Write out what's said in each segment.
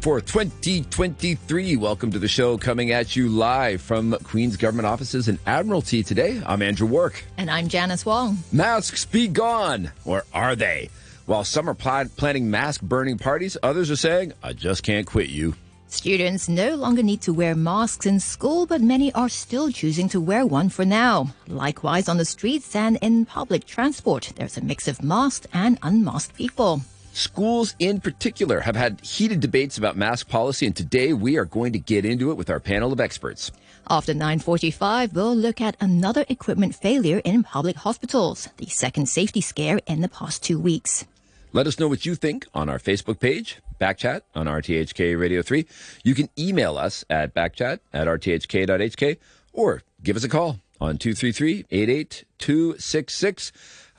for 2023. Welcome to the show, coming at you live from Queen's Government Offices in Admiralty today. I'm Andrew Work. And I'm Janice Wong. Masks be gone, or are they? While some are pl- planning mask burning parties, others are saying, I just can't quit you. Students no longer need to wear masks in school, but many are still choosing to wear one for now. Likewise, on the streets and in public transport, there's a mix of masked and unmasked people. Schools in particular have had heated debates about mask policy, and today we are going to get into it with our panel of experts. After 9:45, we'll look at another equipment failure in public hospitals, the second safety scare in the past 2 weeks. Let us know what you think on our Facebook page, Backchat on RTHK Radio 3. You can email us at backchat at rthk.hk or give us a call on 233 88266.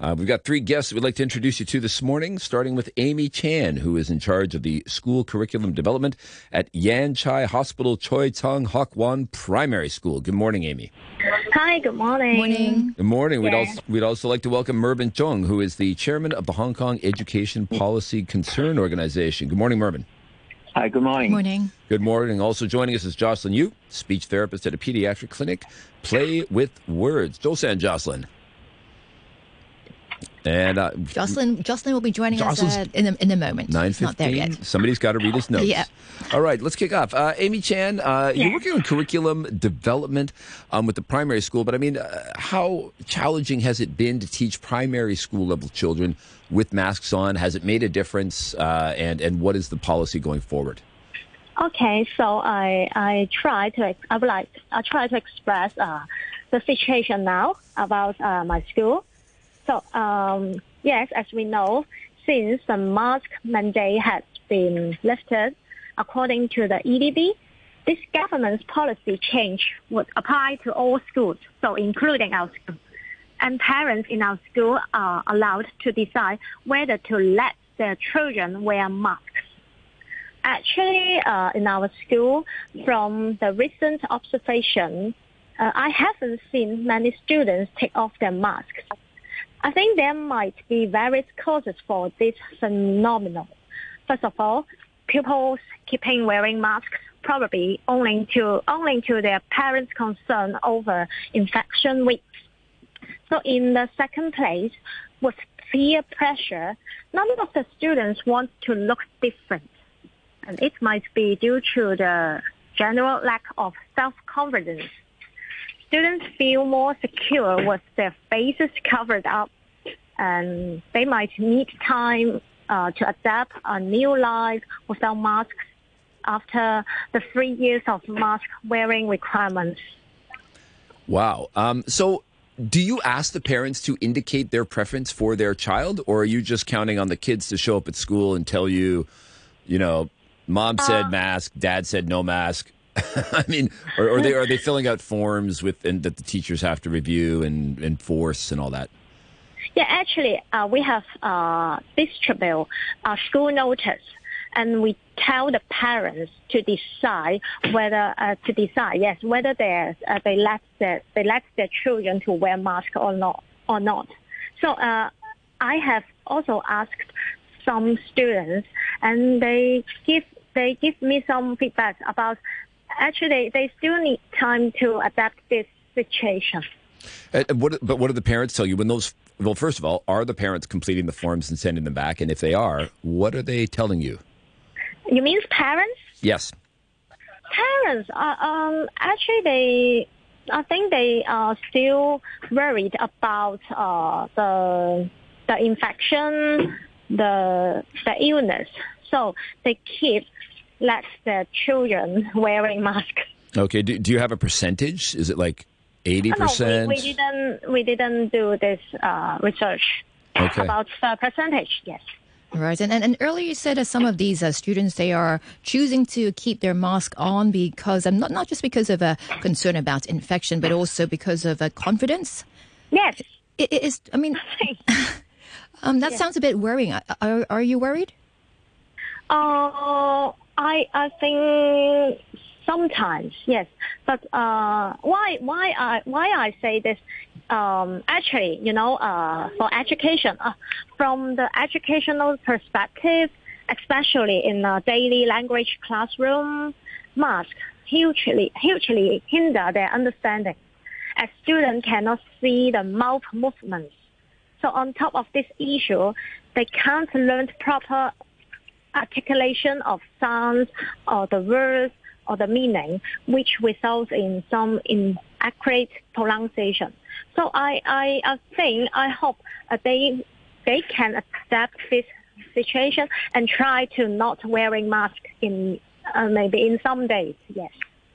Uh, we've got three guests that we'd like to introduce you to this morning, starting with Amy Chan, who is in charge of the school curriculum development at Yan Chai Hospital Chiu Tsang Hok Wan Primary School. Good morning, Amy. Hi, good morning. Morning. Good morning. We'd, Yeah. also, we'd also like to welcome Mervyn Cheung, who is the chairman of the Hong Kong Education Policy Concern Organization. Good morning, Mervyn. Hi, good morning. Morning. Good morning. Also joining us is Jocelyn Yu, speech therapist at a pediatric clinic. Play with words. Josan Jocelyn. And uh, Jocelyn Jocelyn will be joining Jocelyn's- us uh, in a, in a moment. Nine It's not there fifteen. yet. Somebody's got to read his notes. Yeah. All right, let's kick off. Uh, Amy Chan, uh, you're working on curriculum development um, with the primary school, but I mean, uh, how challenging has it been to teach primary school level children with masks on? Has it made a difference? Uh, and and what is the policy going forward? Okay, so I I try to I would like I try to express uh, the situation now about uh, my school. So um, yes, as we know, since the mask mandate has been lifted, according to the EDB, this government's policy change would apply to all schools, so including our school. And parents in our school are allowed to decide whether to let their children wear masks. Actually, uh, in our school, from the recent observation, uh, I haven't seen many students take off their masks. I think there might be various causes for this phenomenon. First of all, pupils keeping wearing masks probably owing to owing to their parents' concern over infection rates. So in the second place, with peer pressure, none of the students want to look different. And it might be due to the general lack of self-confidence. Students feel more secure with their faces covered up and they might need time uh, to adapt a new life without masks after the three years of mask wearing requirements. Wow. Um, so, do you ask the parents to indicate their preference for their child, or are you just counting on the kids to show up at school and tell you, you know, mom said mask, dad said no mask? I mean, or they are they filling out forms with and that the teachers have to review and enforce and all that? Yeah, actually, uh, we have uh, distribute a school notice, and we tell the parents to decide whether uh, to decide yes whether they uh, they let their they let their children to wear mask or not or not. So uh, I have also asked some students, and they give they give me some feedback about actually they, still need time to adapt this situation. And and what, but what do the parents tell you when those? Well, first of all, are the parents completing the forms and sending them back? And if they are, what are they telling you? You mean parents? Yes. parents are um actually they I think they are still worried about uh the the infection, the the illness. So they keep let their children wearing masks. Okay. Do, do you have a percentage? Is it like eighty No, we, percent? we didn't we didn't do this uh research Okay. about the percentage. Yes. Right, and, and and earlier you said that some of these uh, students they are choosing to keep their mask on because um, not not just because of a concern about infection, but also because of uh, confidence. Yes. It, it is, I mean, um, that sounds a bit worrying. Are, are, are you worried? Uh, I I think sometimes yes, but uh, why why I why I say this? Um, actually, you know, uh, for education, uh, from the educational perspective, especially in a daily language classroom, masks hugely, hugely hinder their understanding as students cannot see the mouth movements. So on top of this issue, they can't learn proper articulation of sounds or the words or the meaning, which results in some inaccurate pronunciation. So I, I, I think, I hope uh, they, they can accept this situation and try to not wearing mask in uh, maybe in some days. Yes.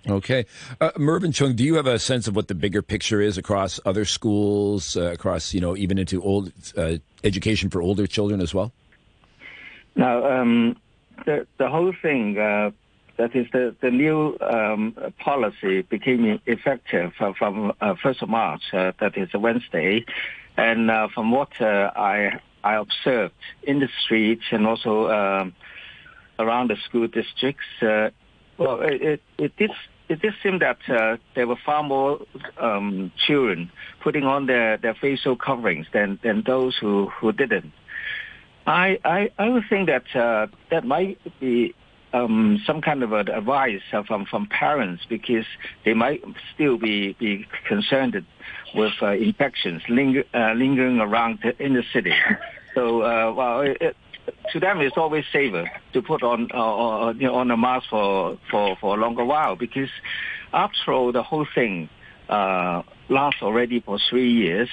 Okay. Uh, Mervyn Cheung, do you have a sense of what the bigger picture is across other schools, uh, across, you know, even into old uh, education for older children as well? Now, um, the, the whole thing, uh, that is the, the new um, policy became effective from 1st uh, of March, uh, that is Wednesday. And from what I, I observed in the streets and also um, around the school districts, well, it, it, it did it did seem that uh, there were far more um, children putting on their, their facial coverings than, than those who, who didn't. I, I, I would think that uh, that might be um, some kind of advice from, from parents because they might still be, be concerned with uh, infections uh, lingering around in the city. So, uh, well, it, to them it's always safer to put on uh, you know, on a mask for, for, for a longer while because after all the whole thing uh, lasts already for three years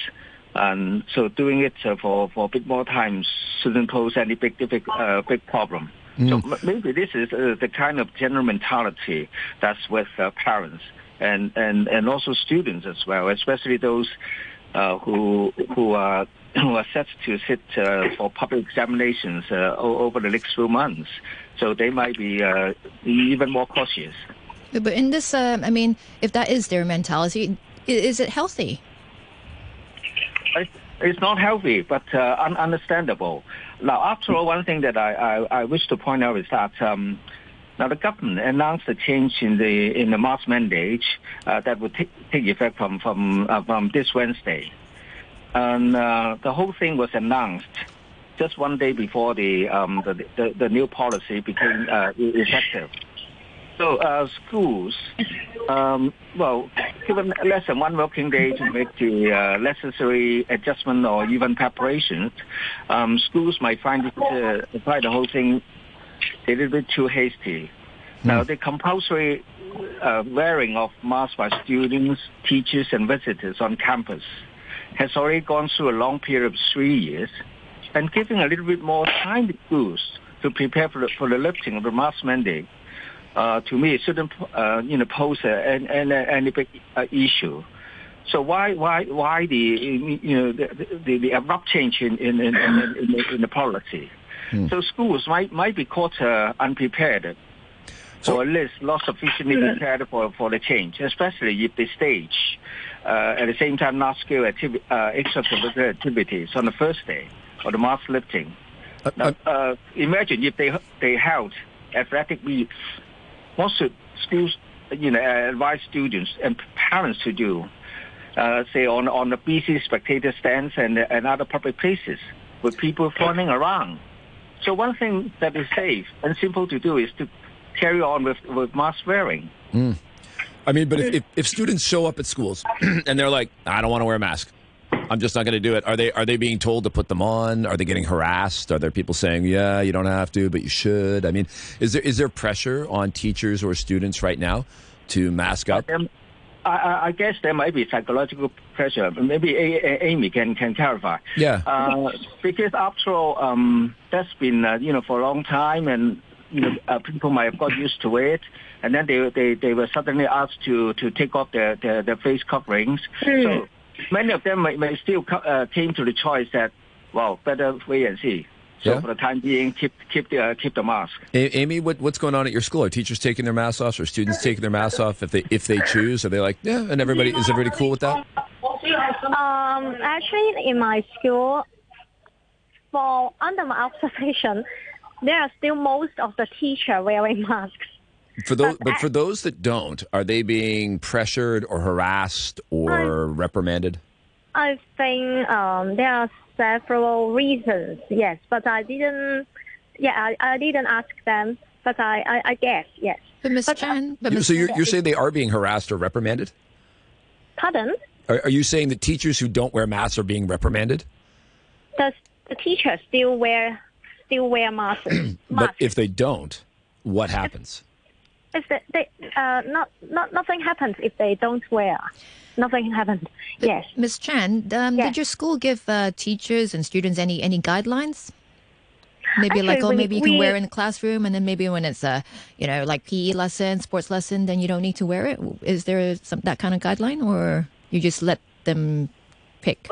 and so doing it uh, for, for a bit more time shouldn't pose any big big, uh, big problem. Mm. So maybe this is uh, the kind of general mentality that's with uh, parents and, and, and also students as well, especially those uh, who who are who are set to sit uh, for public examinations uh, over the next few months. So they might be uh, even more cautious. But in this, um, I mean, if that is their mentality, is it healthy? It's not healthy, but uh, un- understandable. Now, after all, one thing that I, I, I wish to point out is that um, now the government announced a change in the in the mask mandate uh, that would t- take effect from from uh, from this Wednesday and uh, the whole thing was announced just one day before the um, the, the, the, new policy became uh, effective. So uh, schools, um, well, given less than one working day to make the uh, necessary adjustment or even preparations, um, schools might find it, uh, find the whole thing a little bit too hasty. Mm. Now, the compulsory uh, wearing of masks by students, teachers, and visitors on campus has already gone through a long period of three years, and giving a little bit more time to schools to prepare for the, for the lifting of the mask mandate, to me, it shouldn't uh, you know pose any, any big uh, issue. So why why why the you know the the, the abrupt change in in in, in, in, the, in the policy? Hmm. So schools might might be caught uh, unprepared. So, or at least not sufficiently prepared for, for the change, especially if the stage uh, at the same time large-scale activi- uh, extracurricular activities on the first day of the mask lifting. Uh, now, uh, uh, imagine if they they held athletic meets. What should schools, you know, advise students and parents to do? Uh, say on on the busy spectator stands and and other public places with people running around. So one thing that is safe and simple to do is to carry on with with mask wearing. Mm. I mean, but if, if, if students show up at schools and they're like, I don't want to wear a mask. I'm just not going to do it. Are they are they being told to put them on? Are they getting harassed? Are there people saying, "Yeah, you don't have to, but you should"? I mean, is there is there pressure on teachers or students right now to mask up? Um, I, I, guess there might be psychological pressure. Maybe a, a, Amy can can clarify. Yeah. Uh, because after all, um, that's been uh, you know for a long time, and you know uh, people might have got used to it and then they they, they were suddenly asked to to take off their their, their face coverings. Mm. So many of them may, may still uh, came to the choice that well better wait and see. So yeah. for the time being, keep keep the uh, keep the mask. Amy, what, what's going on at your school? Are teachers taking their masks off, or students taking their masks off if they if they choose? Are they like yeah? And everybody is everybody cool with that? Um, actually, in my school, for under my observation, there are still most of the teacher wearing masks. For those, but for those that don't, are they being pressured or harassed or I, reprimanded? I think um, there are several reasons. Yes, but I didn't, yeah, I, I didn't ask them, but I, I, I guess yes. But Ms. But, uh, but You- So you're, you're saying they are being harassed or reprimanded? Pardon? Are, are you saying that teachers who don't wear masks are being reprimanded? Does the teacher still wear still wear masks? But masks? if they don't, what happens? If they, they uh, not, not nothing happens if they don't wear. Nothing happens. Yes. Ms. Chan, um, Yes. did your school give uh, teachers and students any any guidelines? Maybe Actually, like, oh, we- maybe you can we- wear it in the classroom, and then maybe when it's a, you know, like PE lesson, sports lesson, then you don't need to wear it. Is there some that kind of guideline, or you just let them pick?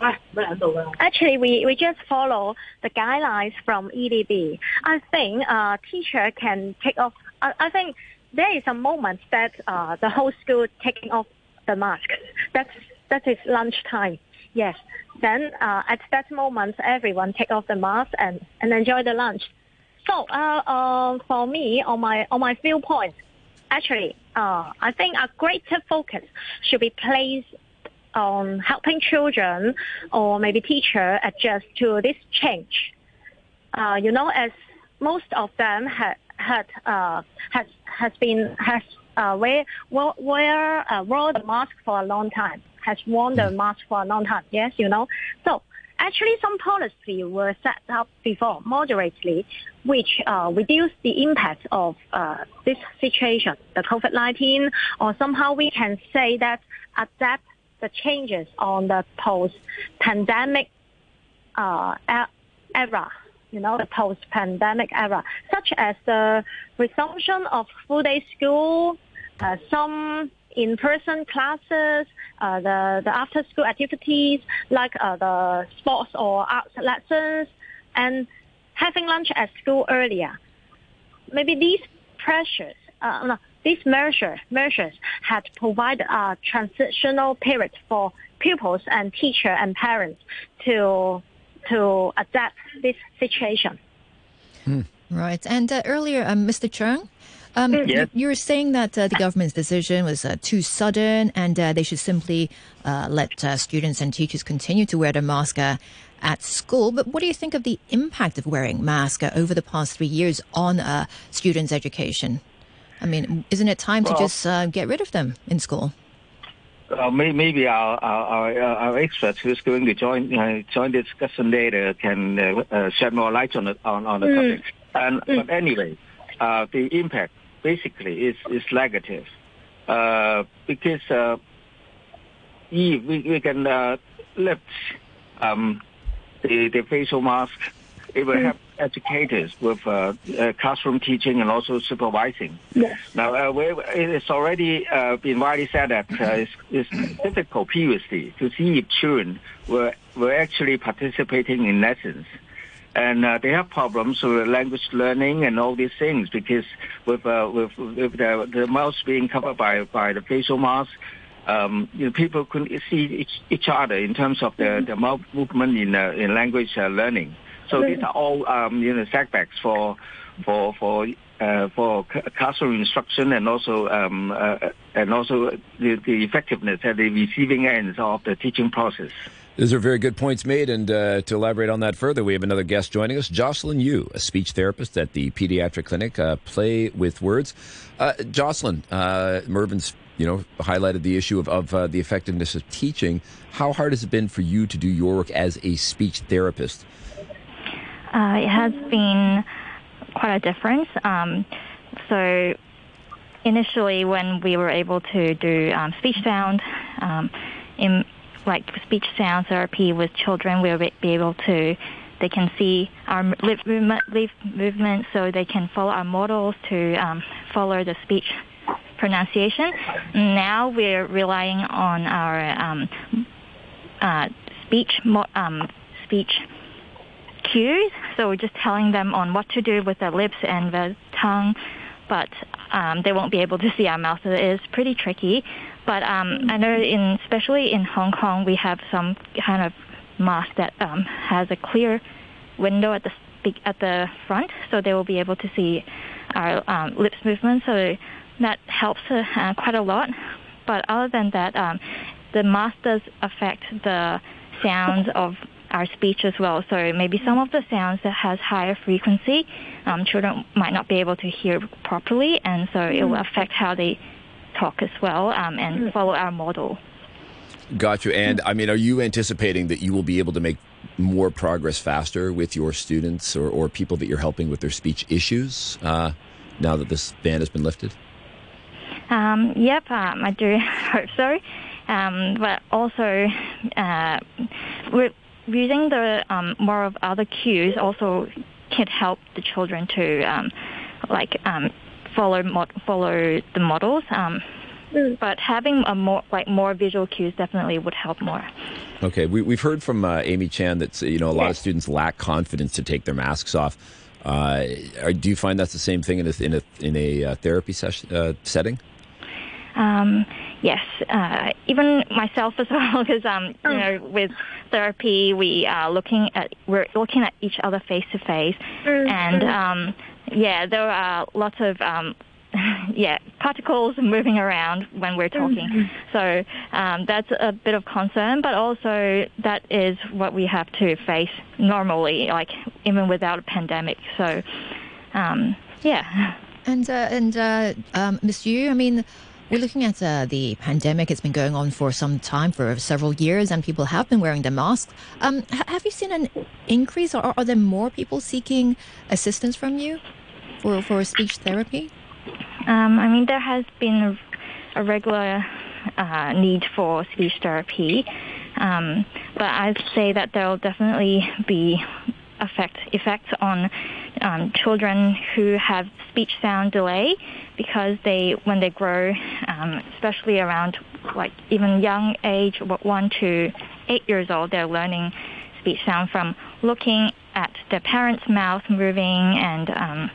Actually, we, we just follow the guidelines from EDB. I think a teacher can take off. I, I think there is a moment that uh, the whole school taking off the mask. That's that is lunchtime. Yes. Then uh, at that moment, everyone take off the mask and, and enjoy the lunch. So uh, uh, for me, on my on my viewpoint, actually, uh, I think a greater focus should be placed on helping children or maybe teacher adjust to this change. Uh, you know, as most of them had had uh, has has been has uh, wear wear, wear uh, wore the mask for a long time, has worn the mask for a long time. Yes, you know. So actually, some policy were set up before moderately, which uh, reduce the impact of uh, this situation, the COVID-19, or somehow we can say that adapt the changes on the post-pandemic uh, e- era, you know, the post-pandemic era, such as the resumption of full-day school, uh, some in-person classes, uh, the, the after-school activities like uh, the sports or arts lessons, and having lunch at school earlier. Maybe these pressures, uh, no, these measures, measures had provided a transitional period for pupils and teacher and parents to to adapt this situation. Right. And uh, earlier, um, Mr. Cheung, um, Mm. you, Yes. you were saying that uh, the government's decision was uh, too sudden and uh, they should simply uh, let uh, students and teachers continue to wear the mask uh, at school. But what do you think of the impact of wearing masks uh, over the past three years on uh, students' education? I mean, isn't it time to just uh, get rid of them in school? Uh, may, maybe our, our, our, our expert who's going to join uh, join the discussion later can uh, uh, shed more light on the on, on the topic. And but anyway, uh, the impact basically is is negative. Uh, because uh, if we, we can uh, lift um, the the facial mask, it will help educators with uh, uh, classroom teaching and also supervising. Yes. Now, uh, we, it's already uh, been widely said that uh, it's, it's difficult previously to see if children were, were actually participating in lessons. And uh, they have problems with language learning and all these things because with, uh, with, with the, the mouth being covered by, by the facial mask, um, you know, people couldn't see each, each other in terms of the, the mouth movement in, uh, in language uh, learning. So these are all, um, you know, setbacks for, for, for, uh, for classroom instruction and also, um, uh, and also the, the effectiveness at the receiving ends of the teaching process. Those are very good points made. And uh, to elaborate on that further, we have another guest joining us, Jocelyn Yu, a speech therapist at the pediatric clinic uh, Play with Words. Uh, Jocelyn, uh, Mervyn's you know highlighted the issue of, of uh, the effectiveness of teaching. How hard has it been for you to do your work as a speech therapist? Uh, it has been quite a difference. Um, so initially, when we were able to do um, speech sound, um, in like speech sound therapy with children, we'll be able to. They can see our lip movement, lip movement, so they can follow our models to um, follow the speech pronunciation. Now we're relying on our um, uh, speech mo- um, speech cues. So we're just telling them on what to do with their lips and their tongue, but um, they won't be able to see our mouth. So it is pretty tricky. But um, I know, in especially in Hong Kong, we have some kind of mask that um, has a clear window at the at the front, so they will be able to see our um, lips movement. So that helps uh, quite a lot. But other than that, um, the mask does affect the sounds of our speech as well. So maybe some of the sounds that has higher frequency, um, children might not be able to hear properly, and so it will affect how they talk as well um, and follow our model. Got you. And I mean, are you anticipating that you will be able to make more progress faster with your students or, or people that you're helping with their speech issues uh, now that this ban has been lifted? Um, yep, um, I do hope so. Um, but also, uh, we're using the um, more of other cues also can help the children to um, like um, follow mod- follow the models. Um, mm. But having a more like more visual cues definitely would help more. Okay, we, we've heard from uh, Amy Chan that you know a lot yes. of students lack confidence to take their masks off. Uh, do you find that's the same thing in a in a in a uh, therapy session uh, setting? Um, yes, uh, even myself as well, because um, you know, with therapy, we are looking at we're looking at each other face to face, and um, yeah, there are lots of um, yeah, particles moving around when we're talking. Mm-hmm. So um, that's a bit of concern, but also that is what we have to face normally, like even without a pandemic. So um, yeah. And uh, and uh, um, Ms. Yu, I mean. We're looking at uh, the pandemic. It's been going on for some time, for several years, and people have been wearing the masks. Um, have you seen an increase, or are there more people seeking assistance from you for, for speech therapy? Um, I mean, there has been a, a regular uh, need for speech therapy, um, but I'd say that there will definitely be effect effects on um, children who have speech sound delay because they when they grow, um, especially around like even young age, one to eight years old, they're learning speech sound from looking at their parents' mouth moving and um,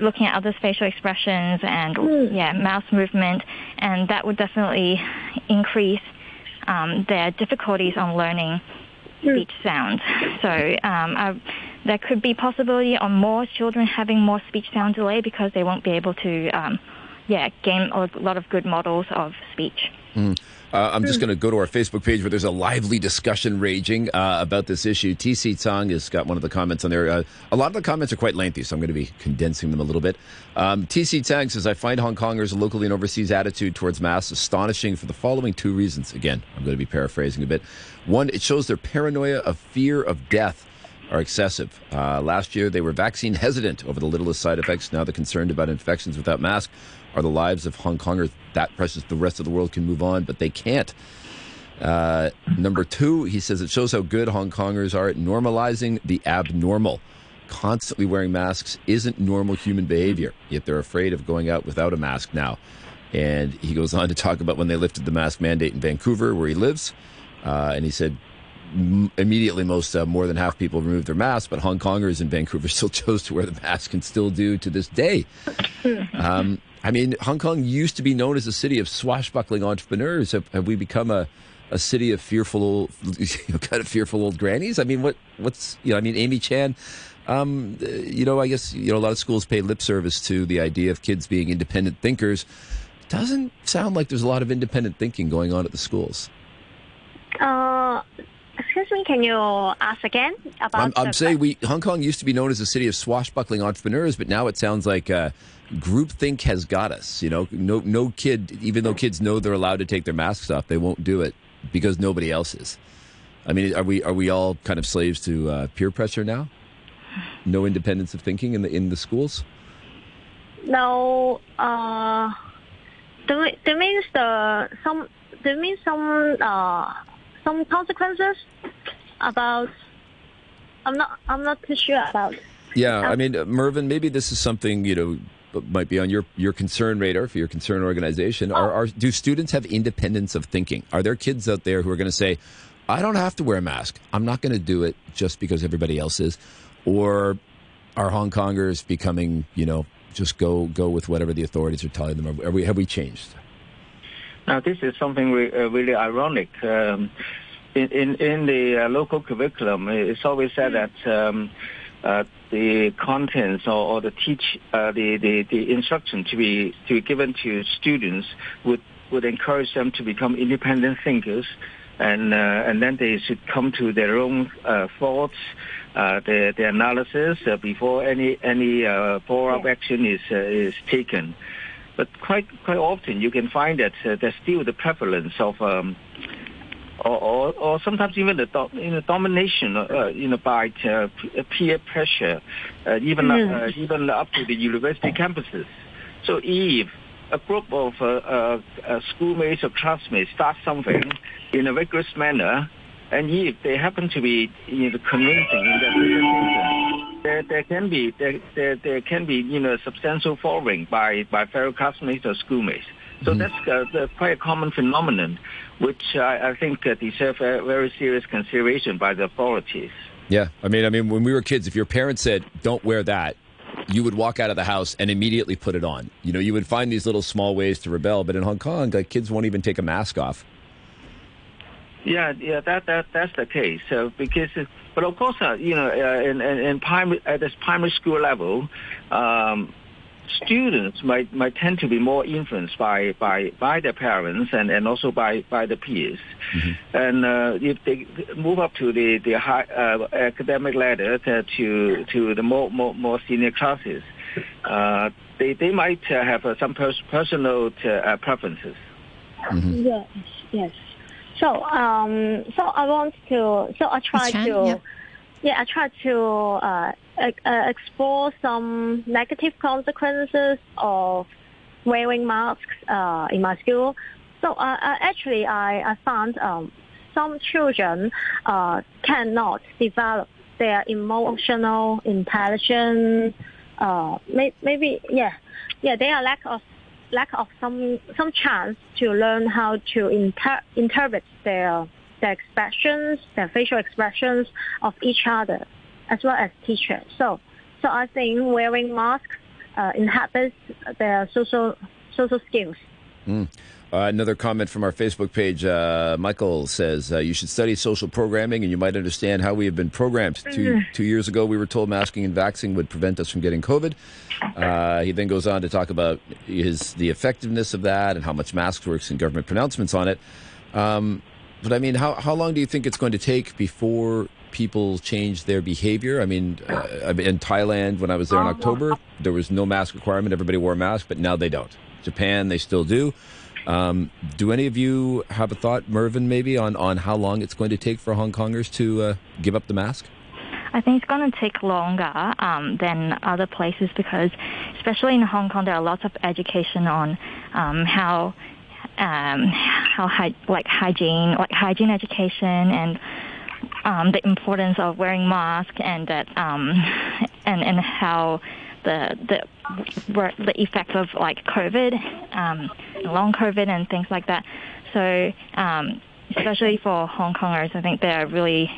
looking at other facial expressions and mm. yeah, mouth movement, and that would definitely increase um, their difficulties on learning mm. speech sounds. So um, I, there could be possibility on more children having more speech sound delay because they won't be able to, um, yeah, gain a lot of good models of speech. Mm. Uh, I'm just going to go to our Facebook page where there's a lively discussion raging uh, about this issue. TC Tsang has got one of the comments on there. Uh, a lot of the comments are quite lengthy, so I'm going to be condensing them a little bit. Um, TC Tsang says, I find Hong Kongers' locally and overseas attitude towards masks astonishing for the following two reasons. Again, I'm going to be paraphrasing a bit. One, it shows their paranoia of fear of death are excessive. Uh, last year, they were vaccine hesitant over the littlest side effects. Now they're concerned about infections without masks. Are the lives of Hong Kongers that precious? The rest of the world can move on, but they can't. Uh, number two, he says it shows how good Hong Kongers are at normalizing the abnormal. Constantly wearing masks isn't normal human behavior, yet they're afraid of going out without a mask now. And he goes on to talk about when they lifted the mask mandate in Vancouver, where he lives. Uh, and he said immediately most uh, more than half people removed their masks, but Hong Kongers in Vancouver still chose to wear the mask and still do to this day. Um, I mean, Hong Kong used to be known as a city of swashbuckling entrepreneurs. Have, have we become a, a city of fearful, you know, kind of fearful old grannies? I mean, what what's you know? I mean, Amy Chan. Um, you know, I guess you know a lot of schools pay lip service to the idea of kids being independent thinkers. Doesn't sound like there's a lot of independent thinking going on at the schools. Uh, Excuse me, can you ask again about? I'm, I'm saying we Hong Kong used to be known as a city of swashbuckling entrepreneurs, but now it sounds like uh, groupthink has got us. You know, no no kid, even though kids know they're allowed to take their masks off, they won't do it because nobody else is. I mean, are we are we all kind of slaves to uh, peer pressure now? No independence of thinking in the in the schools. No, uh, do means the some do mean some uh some consequences about. I'm not. I'm not too sure about. Yeah, um, I mean, uh, Mervyn, maybe this is something you know might be on your your concern radar for your concern organization. Are, are do students have independence of thinking? Are there kids out there who are going to say, "I don't have to wear a mask. I'm not going to do it just because everybody else is," or are Hong Kongers becoming, you know, just go go with whatever the authorities are telling them? Are we have we changed? Now, this is something re- uh, really ironic. Um, in, in, in the uh, local curriculum, it's always said that um, uh, the contents or, or the teach uh, the, the, the instruction to be to be given to students would would encourage them to become independent thinkers and uh, and then they should come to their own uh, thoughts, uh, their their analysis uh, before any any uh, follow-up action is uh, is taken. But quite quite often you can find that uh, there's still the prevalence of um, or, or, or sometimes even the do, you know, domination, uh, you know, by uh, peer pressure, uh, even Mm. uh, even up to the university campuses. So if a group of uh, uh, uh, schoolmates or classmates start something in a rigorous manner, and if they happen to be you know, convincing in their presentation, there, there can be there, there, there can be you know substantial following by by fellow classmates or schoolmates. So that's uh, the, quite a common phenomenon, which I, I think uh, deserve a very serious consideration by the authorities. Yeah, I mean, I mean, when we were kids, if your parents said, "Don't wear that," you would walk out of the house and immediately put it on. You know, you would find these little small ways to rebel. But in Hong Kong, like kids won't even take a mask off. Yeah, yeah, that that that's the case. So because, uh, but of course, uh, you know, uh, in, in in primary at this primary school level, um, students might might tend to be more influenced by by by their parents and and also by by the peers. And uh, if they move up to the the high uh, academic ladder to to, to the more more more senior classes, uh, they they might uh, have uh, some pers- personal uh, preferences. Yes, yes. So, um, so I want to, so I try Chan, to, yeah. yeah, I try to uh, uh, explore some negative consequences of wearing masks uh, in my school. So, uh, uh, actually, I, I found um, some children uh, cannot develop their emotional intelligence. Uh, may, maybe, yeah, yeah, they are lack of lack of some some chance to learn how to inter- interpret their their expressions, their facial expressions of each other, as well as teachers. So, so I think wearing masks uh, their social social skills. Uh, another comment from our Facebook page. Uh, Michael says uh, you should study social programming, and you might understand how we have been programmed. Two two years ago, we were told masking and vaccinating would prevent us from getting COVID. Uh, he then goes on to talk about his the effectiveness of that and how much masks works and government pronouncements on it. Um, but I mean, how how long do you think it's going to take before people change their behavior? I mean, uh, I mean, in Thailand, when I was there in October, there was no mask requirement. Everybody wore a mask, but now they don't. Japan, they still do. Um, do any of you have a thought, Mervyn, maybe on, on how long it's going to take for Hong Kongers to uh, give up the mask? I think it's going to take longer um, than other places because, especially in Hong Kong, there are lots of education on um, how um, how hy- like hygiene, like hygiene education, and um, the importance of wearing mask, and that um, and and how the the the effects of like COVID, um, long COVID, and things like that. So um, especially for Hong Kongers, I think they're really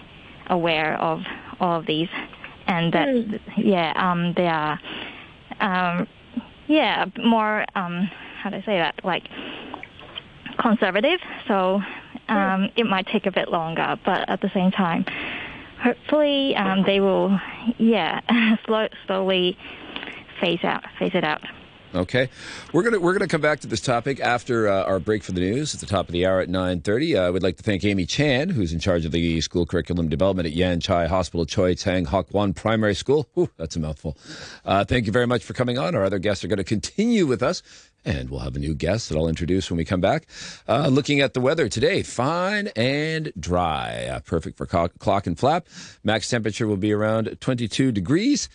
aware of all of these, and that yeah, um, they are um, yeah more um, how do I say that like conservative. So um, it might take a bit longer, but at the same time, hopefully um, they will yeah slow, slowly phase out phase it out. Okay, we're gonna we're gonna come back to this topic after uh, our break for the news at the top of the hour at nine thirty. Uh, I would like to thank Amy Chan, who's in charge of the school curriculum development at Yan Chai Hospital Chiu Tsang Hok Wan Primary School. Whew, that's a mouthful. Uh, thank you very much for coming on. Our other guests are going to continue with us, and we'll have a new guest that I'll introduce when we come back. Uh, looking at the weather today, fine and dry, uh, perfect for co- clock and flap. Max temperature will be around twenty two degrees.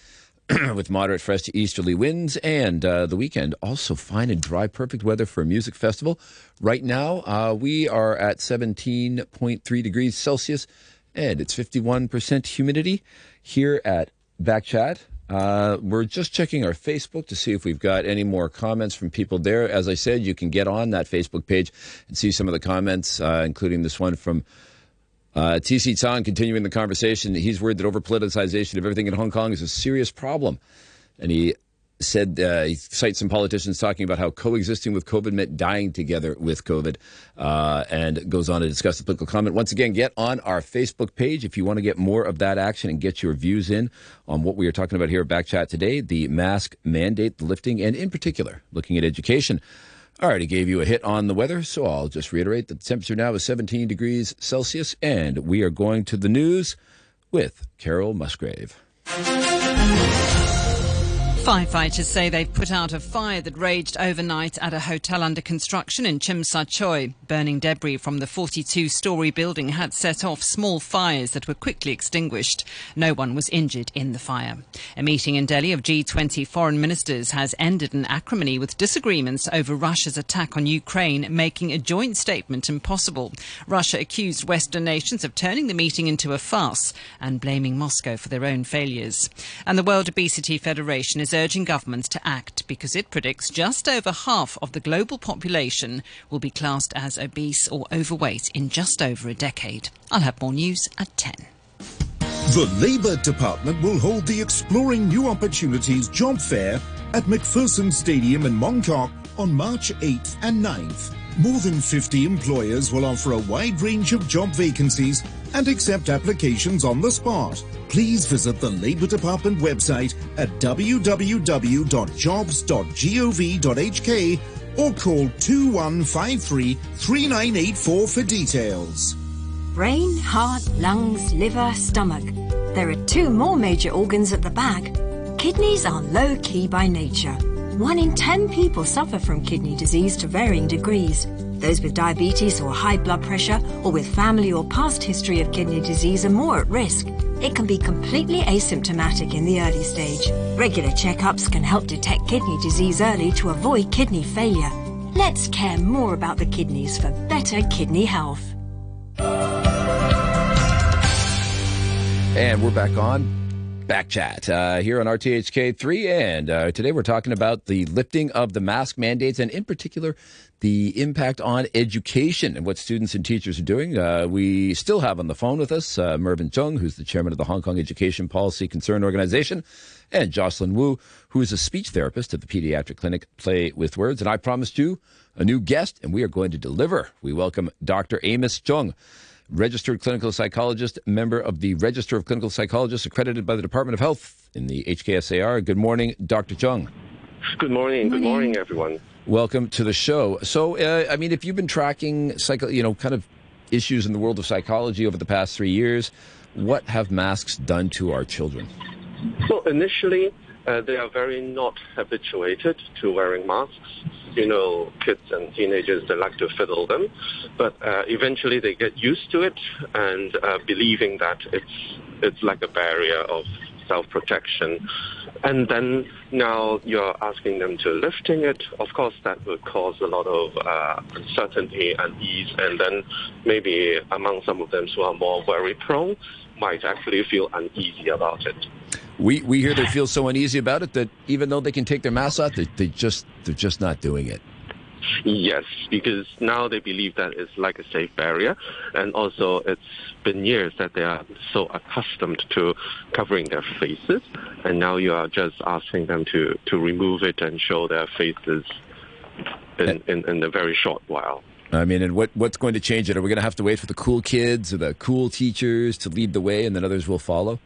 with moderate fresh to easterly winds, and uh, the weekend also fine and dry, perfect weather for a music festival. Right now, uh, we are at 17.3 degrees Celsius, and it's 51% humidity here at Backchat. Uh, we're just checking our Facebook to see if we've got any more comments from people there. As I said, you can get on that Facebook page and see some of the comments, uh, including this one from uh, TC Tsang continuing the conversation. He's worried that over politicization of everything in Hong Kong is a serious problem. And he said, uh, he cites some politicians talking about how coexisting with COVID meant dying together with COVID, uh, and goes on to discuss the political comment. Once again, get on our Facebook page if you want to get more of that action and get your views in on what we are talking about here at Backchat today the mask mandate, the lifting, and in particular, looking at education. I gave you a hit on the weather, so I'll just reiterate that the temperature now is 17 degrees Celsius, and we are going to the news with Carol Musgrave. Firefighters say they've put out a fire that raged overnight at a hotel under construction in Sha Tsui. Burning debris from the 42 story building had set off small fires that were quickly extinguished. No one was injured in the fire. A meeting in Delhi of G20 foreign ministers has ended in acrimony with disagreements over Russia's attack on Ukraine, making a joint statement impossible. Russia accused Western nations of turning the meeting into a farce and blaming Moscow for their own failures. And the World Obesity Federation is urging governments to act because it predicts just over half of the global population will be classed as obese or overweight in just over a decade. I'll have more news at 10. The Labour Department will hold the Exploring New Opportunities Job Fair at MacPherson Stadium in Mongkok on March 8th and 9th. More than 50 employers will offer a wide range of job vacancies and accept applications on the spot. Please visit the Labour Department website at www.jobs.gov.hk or call 2153 3984 for details. Brain, heart, lungs, liver, stomach. There are two more major organs at the back. Kidneys are low key by nature. One in 10 people suffer from kidney disease to varying degrees. Those with diabetes or high blood pressure or with family or past history of kidney disease are more at risk. It can be completely asymptomatic in the early stage. Regular checkups can help detect kidney disease early to avoid kidney failure. Let's care more about the kidneys for better kidney health. And we're back on Back Chat uh, here on RTHK3. And uh, today we're talking about the lifting of the mask mandates and, in particular, the impact on education and what students and teachers are doing. Uh, we still have on the phone with us uh, Mervyn Cheung, who's the chairman of the Hong Kong Education Policy Concern Organization, and Jocelyn Wu, who is a speech therapist at the pediatric clinic Play with Words. And I promised you a new guest, and we are going to deliver. We welcome Dr. Amos Chung registered clinical psychologist, member of the Register of Clinical Psychologists accredited by the Department of Health in the HKSAR. Good morning, Dr. Chung. Good morning. Good morning, everyone. Welcome to the show. So, uh, I mean, if you've been tracking, psycho, you know, kind of issues in the world of psychology over the past three years, what have masks done to our children? Well, initially, uh, they are very not habituated to wearing masks. You know, kids and teenagers, they like to fiddle them. But uh, eventually they get used to it and uh, believing that it's, it's like a barrier of self-protection. And then now you're asking them to lifting it. Of course, that would cause a lot of uh, uncertainty and ease. And then maybe among some of them who are more worry prone might actually feel uneasy about it. We we hear they feel so uneasy about it that even though they can take their masks off, they, they just they're just not doing it. Yes, because now they believe that it's like a safe barrier, and also it's been years that they are so accustomed to covering their faces, and now you are just asking them to, to remove it and show their faces in, in, in a very short while. I mean, and what what's going to change it? Are we going to have to wait for the cool kids or the cool teachers to lead the way, and then others will follow?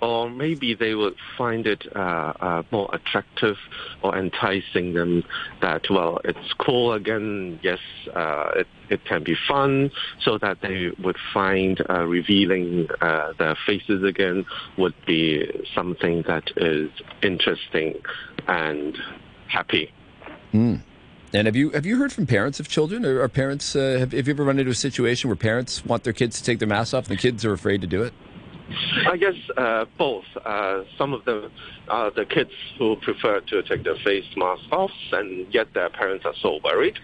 Or maybe they would find it uh, uh, more attractive or enticing them that well it's cool again yes uh, it, it can be fun so that they would find uh, revealing uh, their faces again would be something that is interesting and happy mm. And have you have you heard from parents of children? Or are parents uh, have, have you ever run into a situation where parents want their kids to take their masks off and the kids are afraid to do it? I guess uh, both. Uh, some of them are the kids who prefer to take their face mask off, and yet their parents are so worried.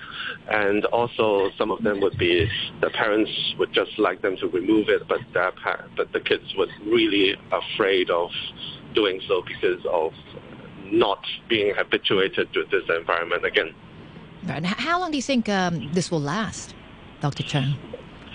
And also, some of them would be the parents would just like them to remove it, but their but the kids were really afraid of doing so because of not being habituated to this environment again. And how long do you think um, this will last, Dr. Chung?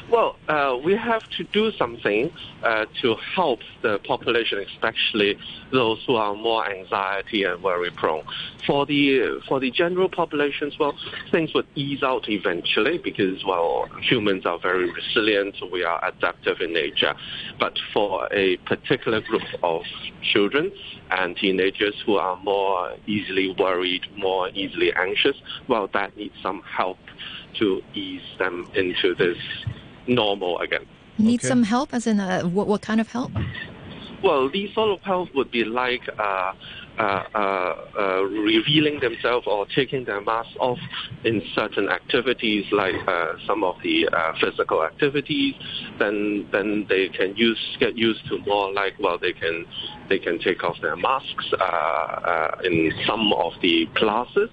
Well, uh, we have to do something uh, to help the population, especially those who are more anxiety and worry prone. For the for the general populations, well, things would ease out eventually because well, humans are very resilient. We are adaptive in nature. But for a particular group of children and teenagers who are more easily worried, more easily anxious, well, that needs some help to ease them into this normal again. Need Okay. some help, as in uh, what, what kind of help? Well, these sort of help would be like uh, uh, uh, uh, revealing themselves or taking their mask off in certain activities, like uh, some of the uh, physical activities. Then, then they can use get used to more like well, they can they can take off their masks uh, uh, in some of the classes.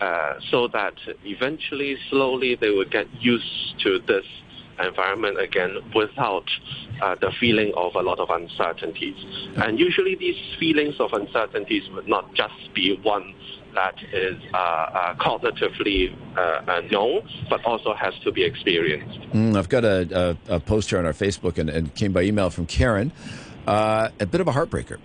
Uh, so that eventually, slowly, they will get used to this environment again without uh, the feeling of a lot of uncertainties. And usually, these feelings of uncertainties would not just be one that is uh, uh, cognitively uh, uh, known, but also has to be experienced. Mm, I've got a, a, a post here on our Facebook and, and came by email from Karen. Uh, a bit of a heartbreaker.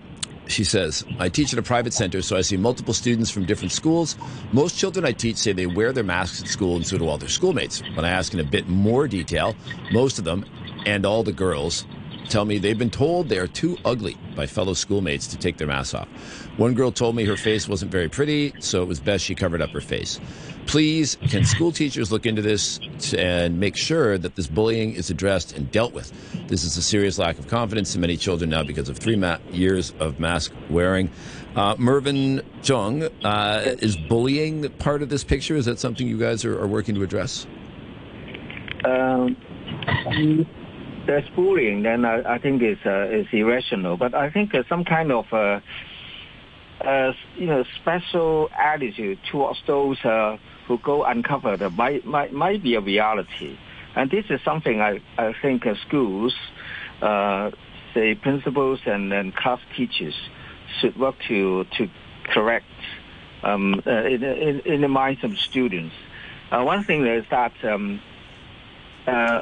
She says, I teach at a private center, so I see multiple students from different schools. Most children I teach say they wear their masks at school, and so do all their schoolmates. When I ask in a bit more detail, most of them, and all the girls, tell me they've been told they are too ugly by fellow schoolmates to take their masks off. One girl told me her face wasn't very pretty, so it was best she covered up her face. Please, can school teachers look into this and make sure that this bullying is addressed and dealt with? This is a serious lack of confidence in many children now because of three ma- years of mask wearing. Uh, Mervyn Cheung, uh, is bullying part of this picture? Is that something you guys are, are working to address? Um, there's bullying, then I, I think it's uh, it's irrational. But I think uh, some kind of uh, uh, you know special attitude towards those uh, who go uncovered might, might might be a reality. And this is something I I think uh, schools, uh, say principals and, and class teachers should work to to correct um, uh, in, in in the minds of students. Uh, one thing is that. Um, uh,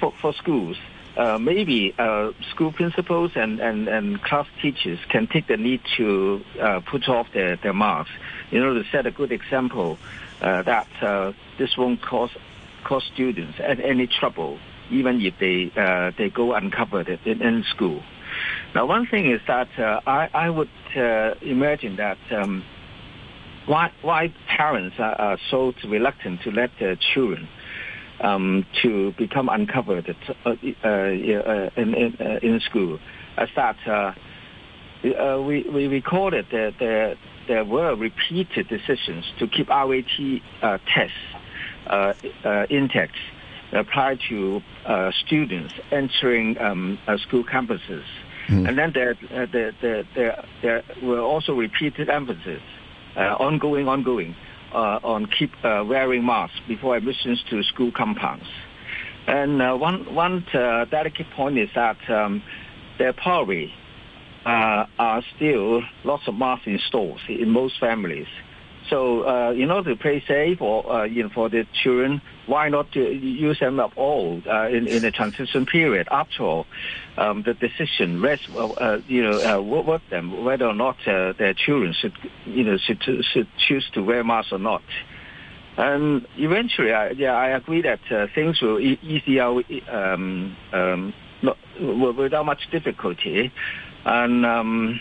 for, for schools, uh, maybe uh, school principals and, and, and class teachers can take the need to uh, put off their, their masks, you know, to set a good example uh, that uh, this won't cause cause students any trouble, even if they uh, they go uncovered in, in school. Now, one thing is that I, I would imagine that um, why why parents are, are so reluctant to let their children um, to become uncovered uh, uh, uh, in, in, uh, in school. As that, uh, uh, we, we recorded that there, there were repeated decisions to keep RAT uh, tests uh, uh, intact applied to uh, students entering um, uh, school campuses. And then there, uh, there, there, there, there were also repeated emphasis, uh, ongoing, ongoing, on keep uh, wearing masks before admissions to school compounds. And uh, one one uh, delicate point is that um, there probably uh, are still lots of masks in stores in most families. So uh, in order to play safe or uh, you know, for the children, why not to use them up all uh, in, in transition period? After all, um, the decision rests, uh, you know, uh, with them whether or not uh, their children should, you know, should, should choose to wear masks or not. And eventually, I, yeah, I agree that uh, things will e- easy um, um, not, without much difficulty. And um,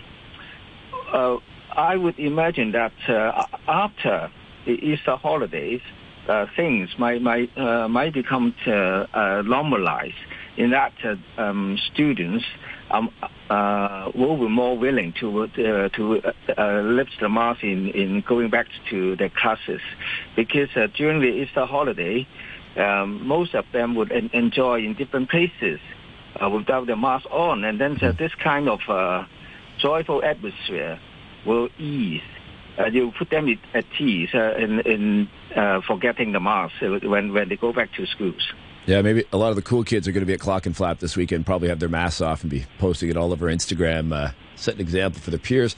uh, I would imagine that uh, after the Easter holidays, uh, things might might uh, might become uh, uh, normalized. In that, uh, um, students um, uh, will be more willing to uh, to lift the mask in, in going back to their classes, because uh, during the Easter holiday, um, most of them would en- enjoy in different places uh, without the mask on, and then uh, this kind of uh, joyful atmosphere will ease. Uh, you put them at- ease uh, in, in uh, forgetting the mask uh, when when they go back to schools. Yeah, maybe a lot of the cool kids are going to be at Clockenflap this weekend, probably have their masks off and be posting it all over Instagram, uh, set an example for their peers.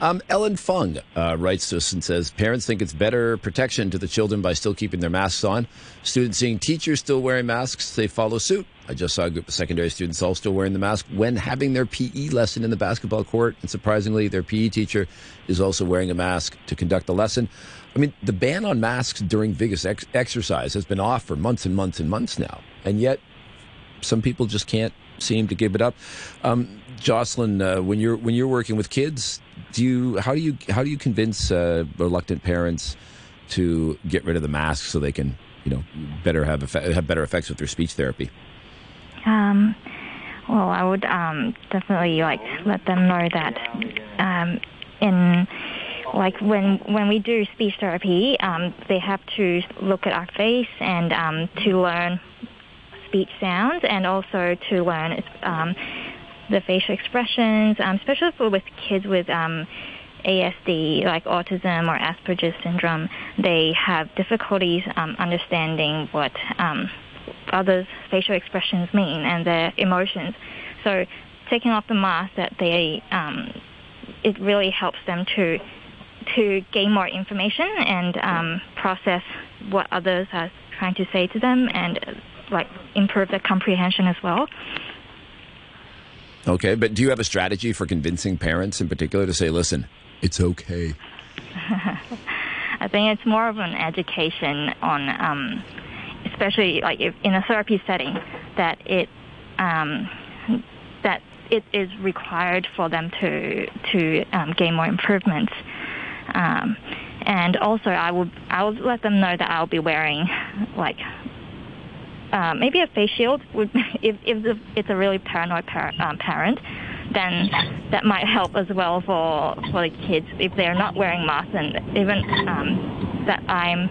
Um, Ellen Fung uh, writes to us and says parents think it's better protection to the children by still keeping their masks on. Students seeing teachers still wearing masks, they follow suit. I just saw a group of secondary students all still wearing the mask when having their PE lesson in the basketball court. And surprisingly, their PE teacher is also wearing a mask to conduct the lesson. I mean, the ban on masks during vigorous ex- exercise has been off for months and months and months now. And yet, some people just can't seem to give it up. Um, Jocelyn, uh, when you're when you're working with kids, do you how do you how do you convince uh, reluctant parents to get rid of the mask so they can you know better have effect, have better effects with their speech therapy? Um, well, I would um, definitely like let them know that um, in like when when we do speech therapy, um, they have to look at our face and um, to learn speech sounds and also to learn um, the facial expressions, um, especially for with kids with um, ASD, like autism or Asperger's syndrome, they have difficulties um, understanding what um, others' facial expressions mean and their emotions. So taking off the mask that they, um, it really helps them to to gain more information and um, process what others are trying to say to them and like improve their comprehension as well. Okay, but do you have a strategy for convincing parents in particular to say, listen, it's okay? I think it's more of an education on, um, especially like if in a therapy setting, that it um, that it is required for them to to um, gain more improvements. Um, and also, I will I would let them know that I'll be wearing like uh, maybe a face shield would if if the, it's a really paranoid par- um, parent then that might help as well for for the kids if they're not wearing masks and even um, that I'm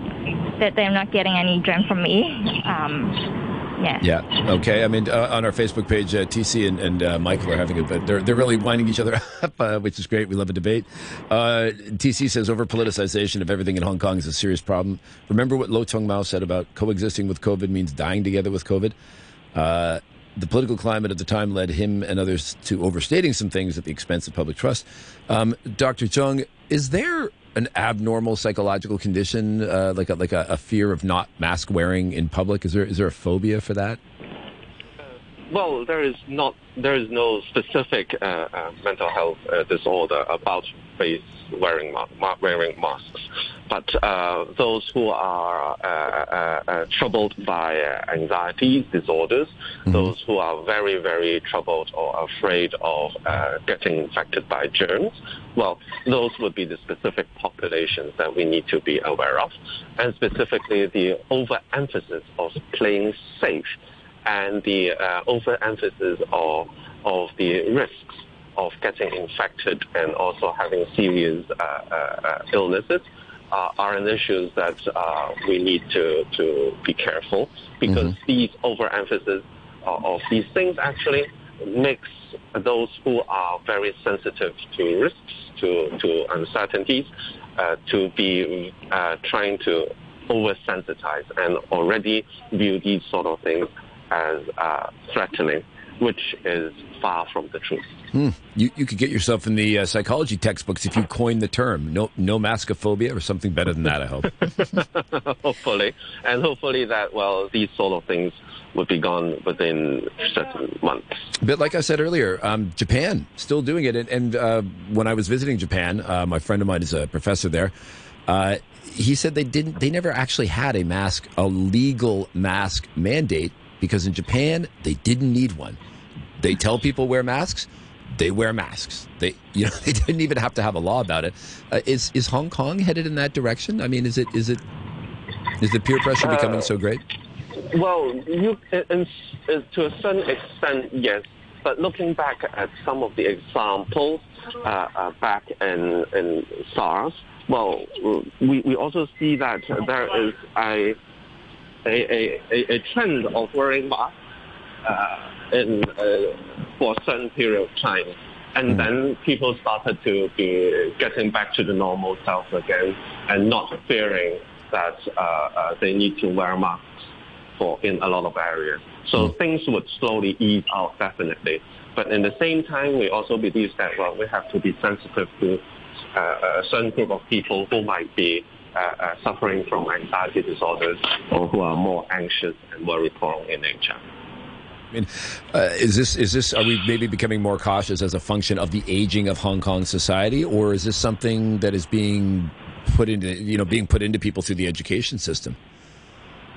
that they're not getting any germ from me. Um, yeah. Yeah. Okay. I mean, uh, on our Facebook page, uh, TC and, and uh, Michael are having a, but they're they're really winding each other up, uh, which is great. We love a debate. Uh, TC says over politicization of everything in Hong Kong is a serious problem. Remember what Lo Tung Mao said about coexisting with COVID means dying together with COVID. Uh, the political climate at the time led him and others to overstating some things at the expense of public trust. Um, Dr. Chung, is there an abnormal psychological condition, uh, like a, like a, a, fear of not mask wearing in public? Is there is there a phobia for that? Well, there is not. There is no specific uh, uh, mental health uh, disorder about face wearing wearing masks, but uh, those who are uh, uh, uh troubled by uh, anxiety disorders, mm-hmm. those who are very very troubled or afraid of uh, getting infected by germs, well, those would be the specific populations that we need to be aware of, and specifically the overemphasis of playing safe and the overemphasis of of the risks of getting infected and also having serious uh, uh, uh illnesses uh, are an issue that uh, we need to, to be careful because mm-hmm. these overemphasis of these things actually makes those who are very sensitive to risks, to, to uncertainties, uh, to be uh, trying to oversensitize and already view these sort of things as uh, threatening, which is far from the truth. Hmm. You, you could get yourself in the uh, psychology textbooks if you coin the term no no maskophobia or something better than that. I hope. hopefully, and hopefully that well these sort of things would be gone within certain months. But like I said earlier, um, Japan still doing it, and, and uh, when I was visiting Japan, uh, my friend of mine is a professor there. Uh, he said they didn't. They never actually had a mask, a legal mask mandate, because in Japan they didn't need one. They tell people wear masks. They wear masks. They, you know, they didn't even have to have a law about it. Uh, is is Hong Kong headed in that direction? I mean, is it is it is the peer pressure becoming uh, so great? Well, you, in, in, to a certain extent, yes. But looking back at some of the examples uh, uh back in, in SARS, well, we, we also see that there is a a, a, a trend of wearing masks uh, in uh, for a certain period of time. And mm. then people started to be getting back to the normal self again and not fearing that uh, uh, they need to wear masks for in a lot of areas. So mm. things would slowly ease out definitely. But in the same time, we also believe that well, we have to be sensitive to uh, a certain group of people who might be uh, uh, suffering from anxiety disorders or who are more anxious and worry prone in nature. I mean, uh, is this is this are we maybe becoming more cautious as a function of the aging of Hong Kong society, or is this something that is being put into you know being put into people through the education system?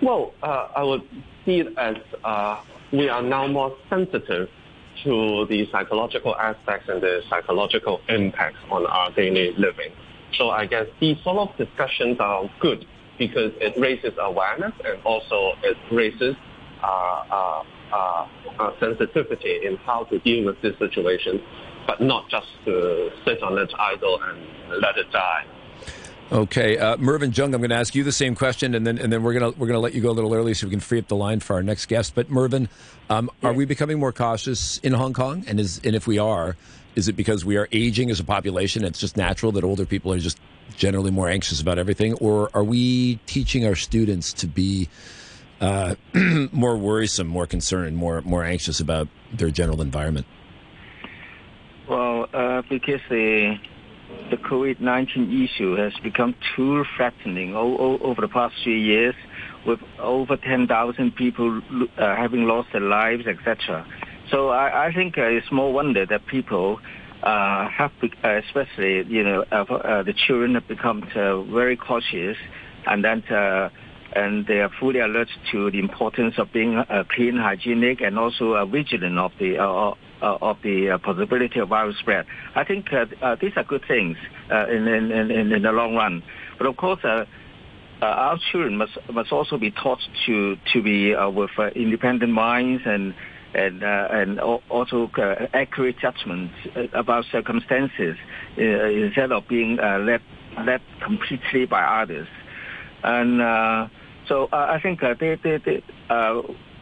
Well, uh, I would see it as uh, we are now more sensitive to the psychological aspects and the psychological impacts on our daily living. So I guess these sort of discussions are good because it raises awareness and also it raises uh, uh, uh, uh, sensitivity in how to deal with this situation, but not just to sit on it idle and let it die. Okay, uh, Mervyn Cheung, I'm going to ask you the same question, and then and then we're going to we're going to let you go a little early so we can free up the line for our next guest. But Mervyn, um, are we becoming more cautious in Hong Kong? And is and if we are, is it because we are aging as a population? It's just natural that older people are just generally more anxious about everything, or are we teaching our students to be uh, more worrisome, more concerned, more more anxious about their general environment? Well, uh, because the the COVID-19 issue has become too threatening over the past three years, with over 10,000 people uh, having lost their lives, etc. So I, I think uh, it's more wonder that people uh, have, be- uh, especially you know, uh, the children have become very cautious, and then and they are fully alert to the importance of being clean, hygienic, and also vigilant of the uh, of the uh, possibility of virus spread. I think uh, these are good things in, in, in, in the long run. But of course, our children must must also be taught to to be with independent minds and and uh, and also uh, accurate judgments about circumstances uh, instead of being led led completely by others. And so I think they, they, they,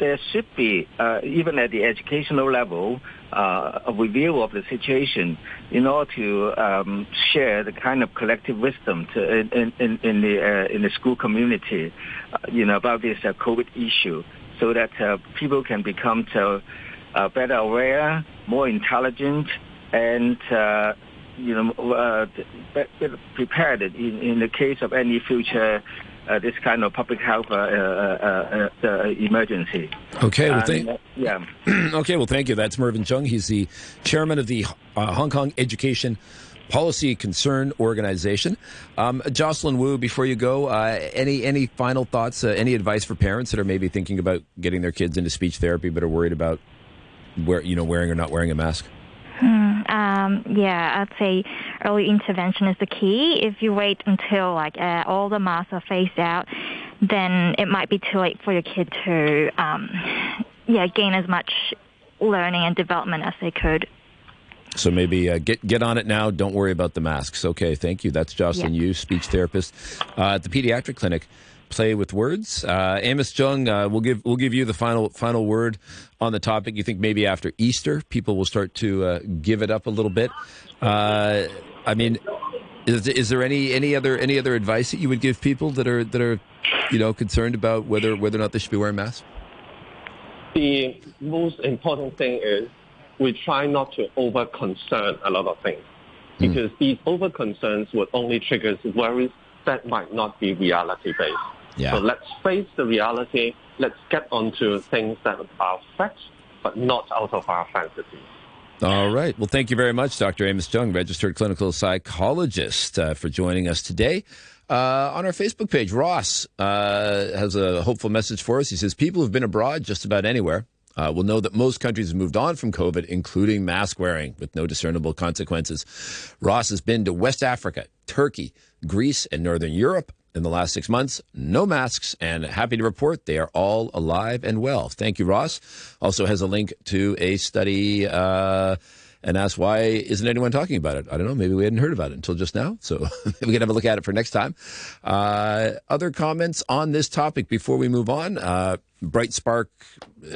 there should be even at the educational level uh, a review of the situation in order to um, share the kind of collective wisdom to, in, in, in the uh, in the school community, uh, you know, about this uh, COVID issue, so that uh, people can become uh, better aware, more intelligent, and you know, better prepared in, in the case of any future uh, this kind of public health uh, uh, uh emergency. Okay, well, thank, yeah. okay, well, thank you. That's Mervyn Cheung. He's the chairman of the Hong Kong Education Policy Concern Organization. Um, Jocelyn Wu, before you go, uh, any any final thoughts? Uh, any advice for parents that are maybe thinking about getting their kids into speech therapy but are worried about where you know wearing or not wearing a mask? Hmm, um, yeah, I'd say early intervention is the key. If you wait until like uh, all the masks are phased out, then it might be too late for your kid to um, yeah gain as much learning and development as they could. So maybe uh, get get on it now. Don't worry about the masks. Okay, thank you. That's Jocelyn Yu, speech therapist uh, at the pediatric clinic play with words. Uh, Amos Cheung, uh, we'll give we'll give you the final final word on the topic. You think maybe after Easter, people will start to uh, give it up a little bit. Uh, I mean, is, is there any any other any other advice that you would give people that are that are you know concerned about whether whether or not they should be wearing masks? The most important thing is we try not to over concern a lot of things because mm. these over concerns would only trigger worries that might not be reality based. Yeah. So let's face the reality. Let's get onto things that are facts, but not out of our fantasy. All right. Well, thank you very much, Dr. Amos Cheung, registered clinical psychologist, uh, for joining us today. Uh, on our Facebook page, Ross uh, has a hopeful message for us. He says, People who've been abroad just about anywhere uh, will know that most countries have moved on from COVID, including mask wearing, with no discernible consequences. Ross has been to West Africa, Turkey, Greece, and Northern Europe in the last six months. No masks, and happy to report they are all alive and well. Thank you, Ross. Also has a link to a study. Uh, and ask why isn't anyone talking about it? I don't know. Maybe we hadn't heard about it until just now. So we can have a look at it for next time. Uh, other comments on this topic before we move on? Uh, Bright Spark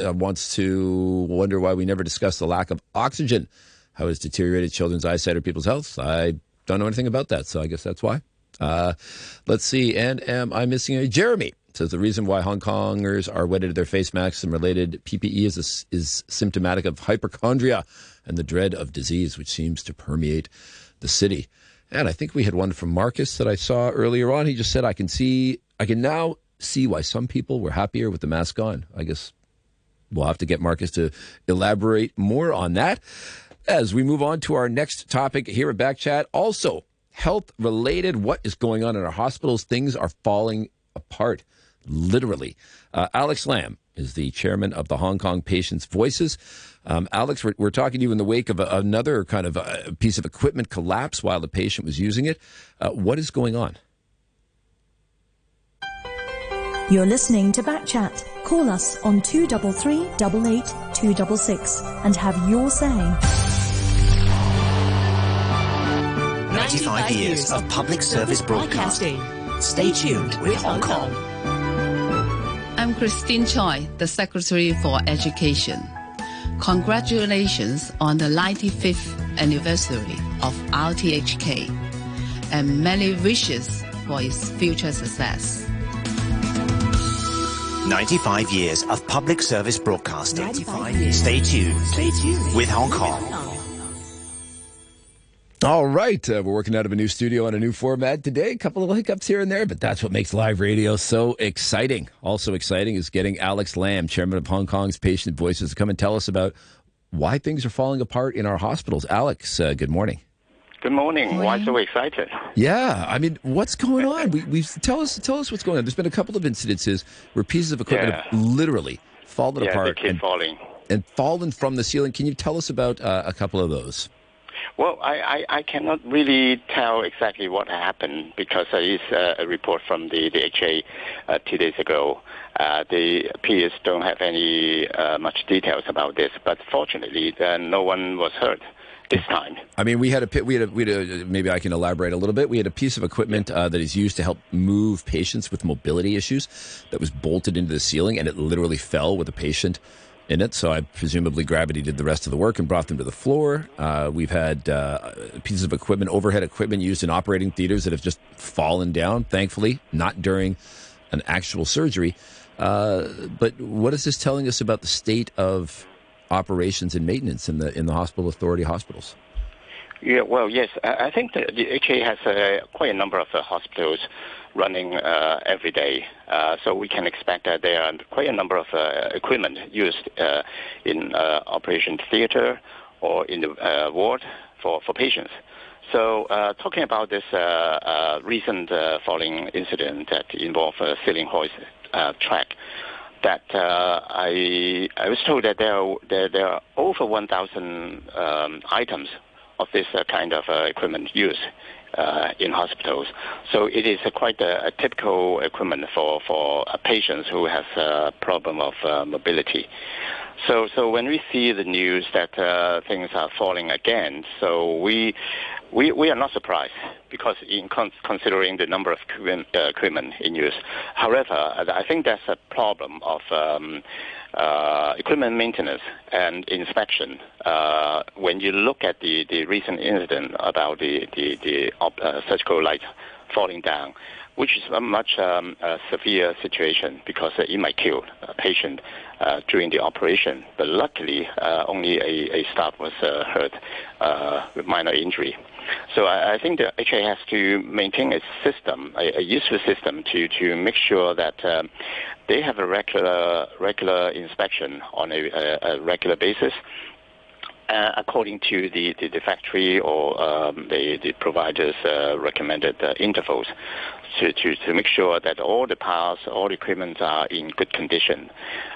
uh, wants to wonder why we never discuss the lack of oxygen. How has deteriorated children's eyesight or people's health? I don't know anything about that, so I guess that's why. Uh, let's see. And am I missing a Jeremy? Says the reason why Hong Kongers are wedded to their face masks and related PPE is, is symptomatic of hypochondria and the dread of disease, which seems to permeate the city. And I think we had one from Marcus that I saw earlier on. He just said, I can see, I can now see why some people were happier with the mask on. I guess we'll have to get Marcus to elaborate more on that as we move on to our next topic here at Backchat. Also, health related. What is going on in our hospitals? Things are falling apart, literally. Uh, Alex Lam is the chairman of the Hong Kong Patients Voices. Um, Alex, we're, we're, talking to you in the wake of a, another kind of a piece of equipment collapse while the patient was using it. Uh, what is going on? You're listening to Backchat. Call us on 233 266 and have your say. 95 years of public service broadcasting. Stay tuned with Hong Kong. I'm Christine Choi, the Secretary for Education. Congratulations on the 95th anniversary of RTHK and many wishes for its future success. 95 years of public service broadcasting. 95 years. Stay tuned. Stay tuned with Hong Kong. All right. Uh, we're working out of a new studio on a new format today. A couple of hiccups here and there, but that's what makes live radio so exciting. Also exciting is getting Alex Lam, chairman of Hong Kong's Patient Voices, to come and tell us about why things are falling apart in our hospitals. Alex, uh, good morning. Good morning. Why so excited? Yeah, I mean, what's going on? We we tell us tell us what's going on. There's been a couple of incidences where pieces of equipment yeah. have literally fallen yeah, apart and falling and fallen from the ceiling. Can you tell us about uh, a couple of those? Well, I, I, I, cannot really tell exactly what happened because there is a report from the, the HA uh, two days ago. Uh, the peers don't have any uh, much details about this, but fortunately, uh, no one was hurt this time. I mean, we had a we had a, we had a, maybe I can elaborate a little bit. We had a piece of equipment uh, that is used to help move patients with mobility issues that was bolted into the ceiling, and it literally fell with a patient in it. So I presumably gravity did the rest of the work and brought them to the floor. Uh, we've had uh, pieces of equipment, overhead equipment used in operating theaters that have just fallen down. Thankfully, not during an actual surgery. Uh, but what is this telling us about the state of operations and maintenance in the in the hospital authority hospitals? Yeah, well, yes, I think the, the HA has uh, quite a number of uh, hospitals running uh, every day. Uh, so we can expect that there are quite a number of uh, equipment used uh, in uh, operation theater or in the uh, ward for, patients. So talking about this recent falling incident that involved a ceiling hoist track, that I I was told that there are, there, there are over 1,000 um, items of this kind of equipment used in hospitals. So it is quite a, a, typical equipment for for patients who have a problem of uh, mobility. So so when we see the news that uh, things are falling again, so we. We, we are not surprised because in con- considering the number of equipment, uh, equipment in use. However, I think that's a problem of um, uh, equipment maintenance and inspection. Uh, when you look at the, the recent incident about the, the, the uh, surgical light falling down, which is a much um, severe situation because it might kill a patient uh, during the operation. But luckily, uh, only a, a staff was uh, hurt with minor injury. So I, I, think the HA has to maintain a system, a, a useful system, to, to make sure that um, they have a regular regular inspection on a, a, a regular basis. Uh, according to the, the, the, factory or um, the, the provider's uh, recommended uh, intervals to, to, to make sure that all the parts, all the equipment are in good condition.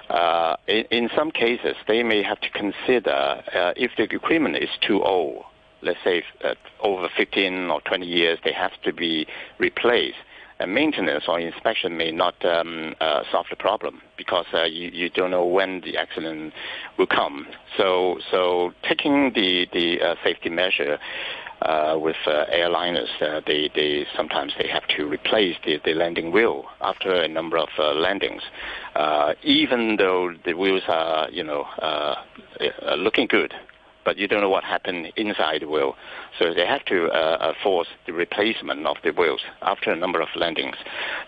Uh, in, in, some cases, they may have to consider uh, if the equipment is too old, let's say uh, over 15 or 20 years, they have to be replaced. And maintenance or inspection may not um, uh, solve the problem because uh, you, you don't know when the accident will come. So, so taking the, the uh, safety measure uh, with uh, airliners, they, they sometimes they have to replace the, the landing wheel after a number of landings, even though the wheels are you know looking good but you don't know what happened inside the wheel. So they have to uh, uh, force the replacement of the wheels after a number of landings.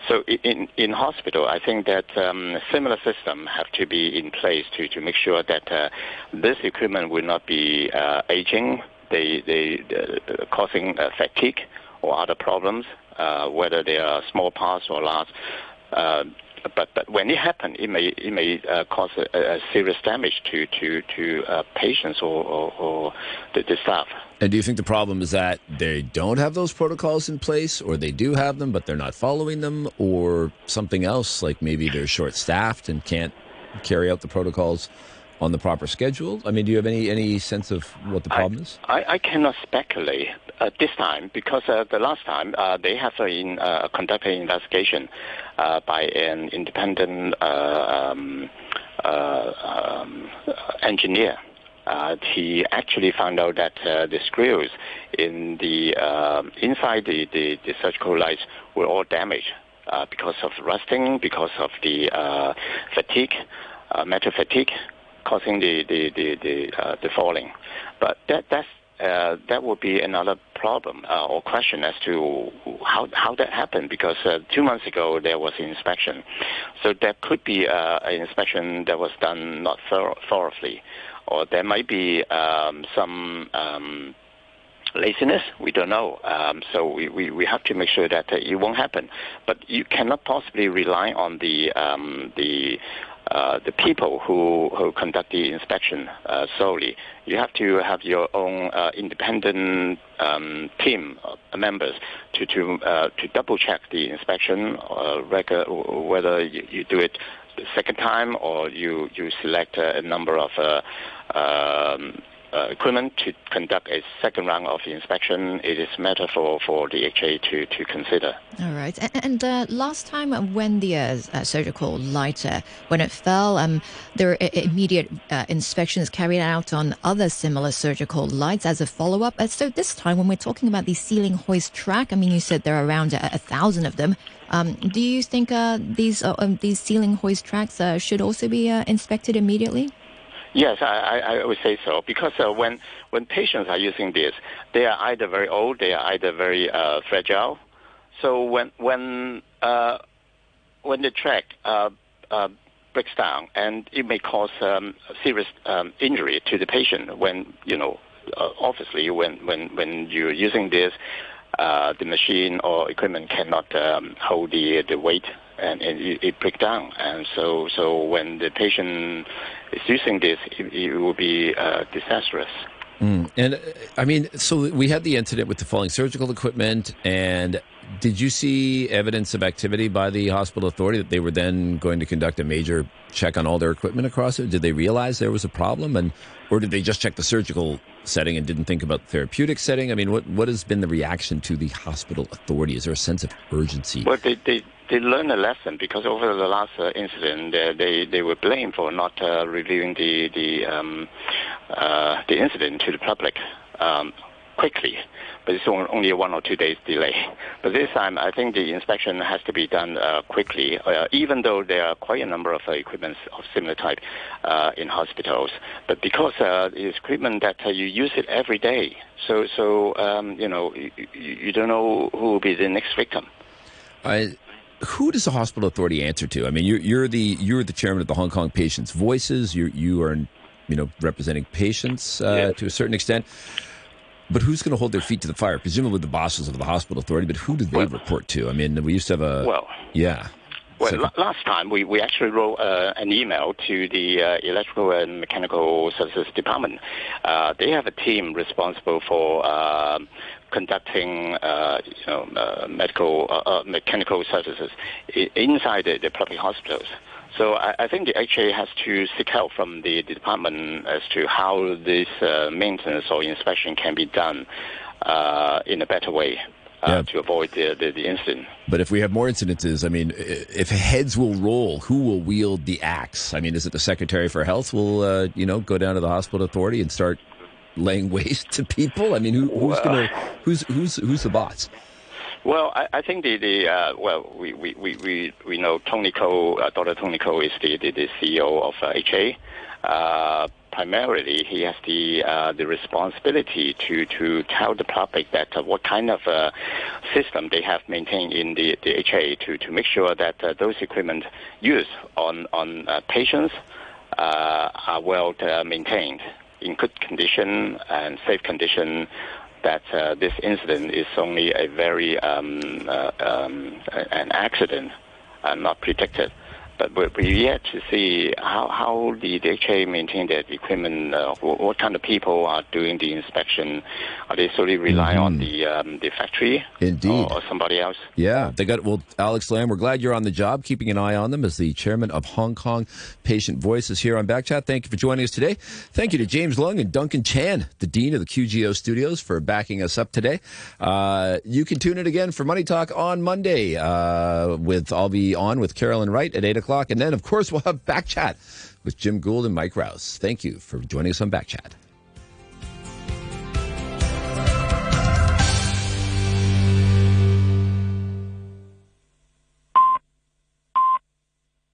So in, in hospital, I think that um, similar system have to be in place to, to make sure that uh, this equipment will not be uh, aging, they, they uh, causing uh, fatigue or other problems, whether they are small parts or large. But, but when it happens, it may it may uh, cause a, a, serious damage to to to uh, patients or, or, or the, the, staff. And do you think the problem is that they don't have those protocols in place, or they do have them but they're not following them, or something else like maybe they're short staffed and can't carry out the protocols? on the proper schedule? I mean, do you have any, any sense of what the problem I, is? I, I cannot speculate uh, this time because uh, the last time uh, they have in, uh, conducted an investigation uh, by an independent uh, um, um, engineer. he actually found out that the screws in the inside the, the, the, surgical lights were all damaged because of rusting, because of the fatigue, metal fatigue, causing the the the the, the falling. But that that's uh, that would be another problem uh, or question as to how how that happened because uh, two months ago there was an inspection, so there could be uh, an inspection that was done not thorough, thoroughly, or there might be um, some. Um, laziness, we don't know. Um, so we, we, we have to make sure that uh, it won't happen. But you cannot possibly rely on the um, the uh, the people who, who conduct the inspection uh, solely. You have to have your own uh, independent um, team members to to uh, to double check the inspection, uh, whether you, you, do it the second time or you you select a, number of um, uh, equipment to conduct a second round of inspection, it is matter for, for the HA to, to consider. All right. And, uh, last time when the uh, uh surgical light, uh, when it fell, um, there were immediate uh, inspections carried out on other similar surgical lights as a follow-up. so this time when we're talking about the ceiling hoist track, I mean, you said there are around a, a thousand of them. Um, do you think these um, these ceiling hoist tracks should also be inspected immediately? Yes, I, I, would say so because uh, when when patients are using this, they are either very old, they are either very uh, fragile. So when when uh, when the track uh, uh, breaks down, and it may cause um, serious um, injury to the patient. When you know, uh, obviously, when when when you're using this, the machine or equipment cannot um, hold the the weight and, it, it breaks down. And so, so when the patient is using this, it, it will be uh, disastrous. Mm. And uh, I mean, so we had the incident with the falling surgical equipment, and did you see evidence of activity by the hospital authority that they were then going to conduct a major check on all their equipment across it? Did they realize there was a problem, and or did they just check the surgical setting and didn't think about the therapeutic setting? I mean, what what has been the reaction to the hospital authority? Is there a sense of urgency? Well, they, they they learned a lesson because over the last uh, incident, uh, they they were blamed for not uh, the the um, uh, the incident to the public um, quickly. But it's only one or two days delay. But this time, I think the inspection has to be done uh, quickly, uh, even though there are quite a number of equipment of similar type in hospitals. But because it's equipment that you use it every day, so so um, you know you, you don't know who will be the next victim. I who does the hospital authority answer to? I mean, you're, you're the you're the chairman of the Hong Kong Patients Voices. You you are, you know, representing patients uh, yeah. to a certain extent. But who's going to hold their feet to the fire? Presumably the bosses of the hospital authority. But who do they well, report to? I mean, we used to have a well, yeah. Well, so, last time we, we actually wrote uh, an email to the uh, Electrical and Mechanical Services Department. Uh, they have a team responsible for um, conducting uh, you know, uh, medical uh, uh mechanical services inside the, the, public hospitals. So I, I, think the HA has to seek help from the, the department as to how this uh, maintenance or inspection can be done uh, in a better way. Yeah. to avoid the, the, the, incident. But if we have more incidences, I mean, if heads will roll, who will wield the axe? I mean, is it the Secretary for Health will, you know, go down to the hospital authority and start laying waste to people? I mean, who, who's well, going to who's who's who's the boss? Well, I, I think the the uh, well, we, we, we, we know Tony Ko, uh, Dr. Tony Ko is the, the, the CEO of uh, HA. Uh, primarily, he has the uh, the responsibility to, to tell the public that uh, what kind of uh, system they have maintained in the, the HA to, to make sure that uh, those equipment used on on uh, patients uh, are well uh, maintained in good condition and safe condition that uh, this incident is only a very um, uh, um, an accident, and not predicted. But we're, we're yet to see how, how the DHA maintain their equipment, uh, what, what, kind of people are doing the inspection. Are they solely relying mm-hmm. on the um, the factory? Indeed. Or, or, somebody else? Yeah, they got, well, Alex Lam, we're glad you're on the job, keeping an eye on them as the chairman of Hong Kong Patient Voices here on Backchat. Thank you for joining us today. Thank you to James Lung and Duncan Chan, the Dean of the QGO Studios, for backing us up today. Uh, you can tune in again for Money Talk on Monday uh, with, I'll be on with Carolyn Wright at 8 o'clock o'clock. And then, of course, we'll have Back Chat with Jim Gould and Mike Rouse. Thank you for joining us on Back Chat.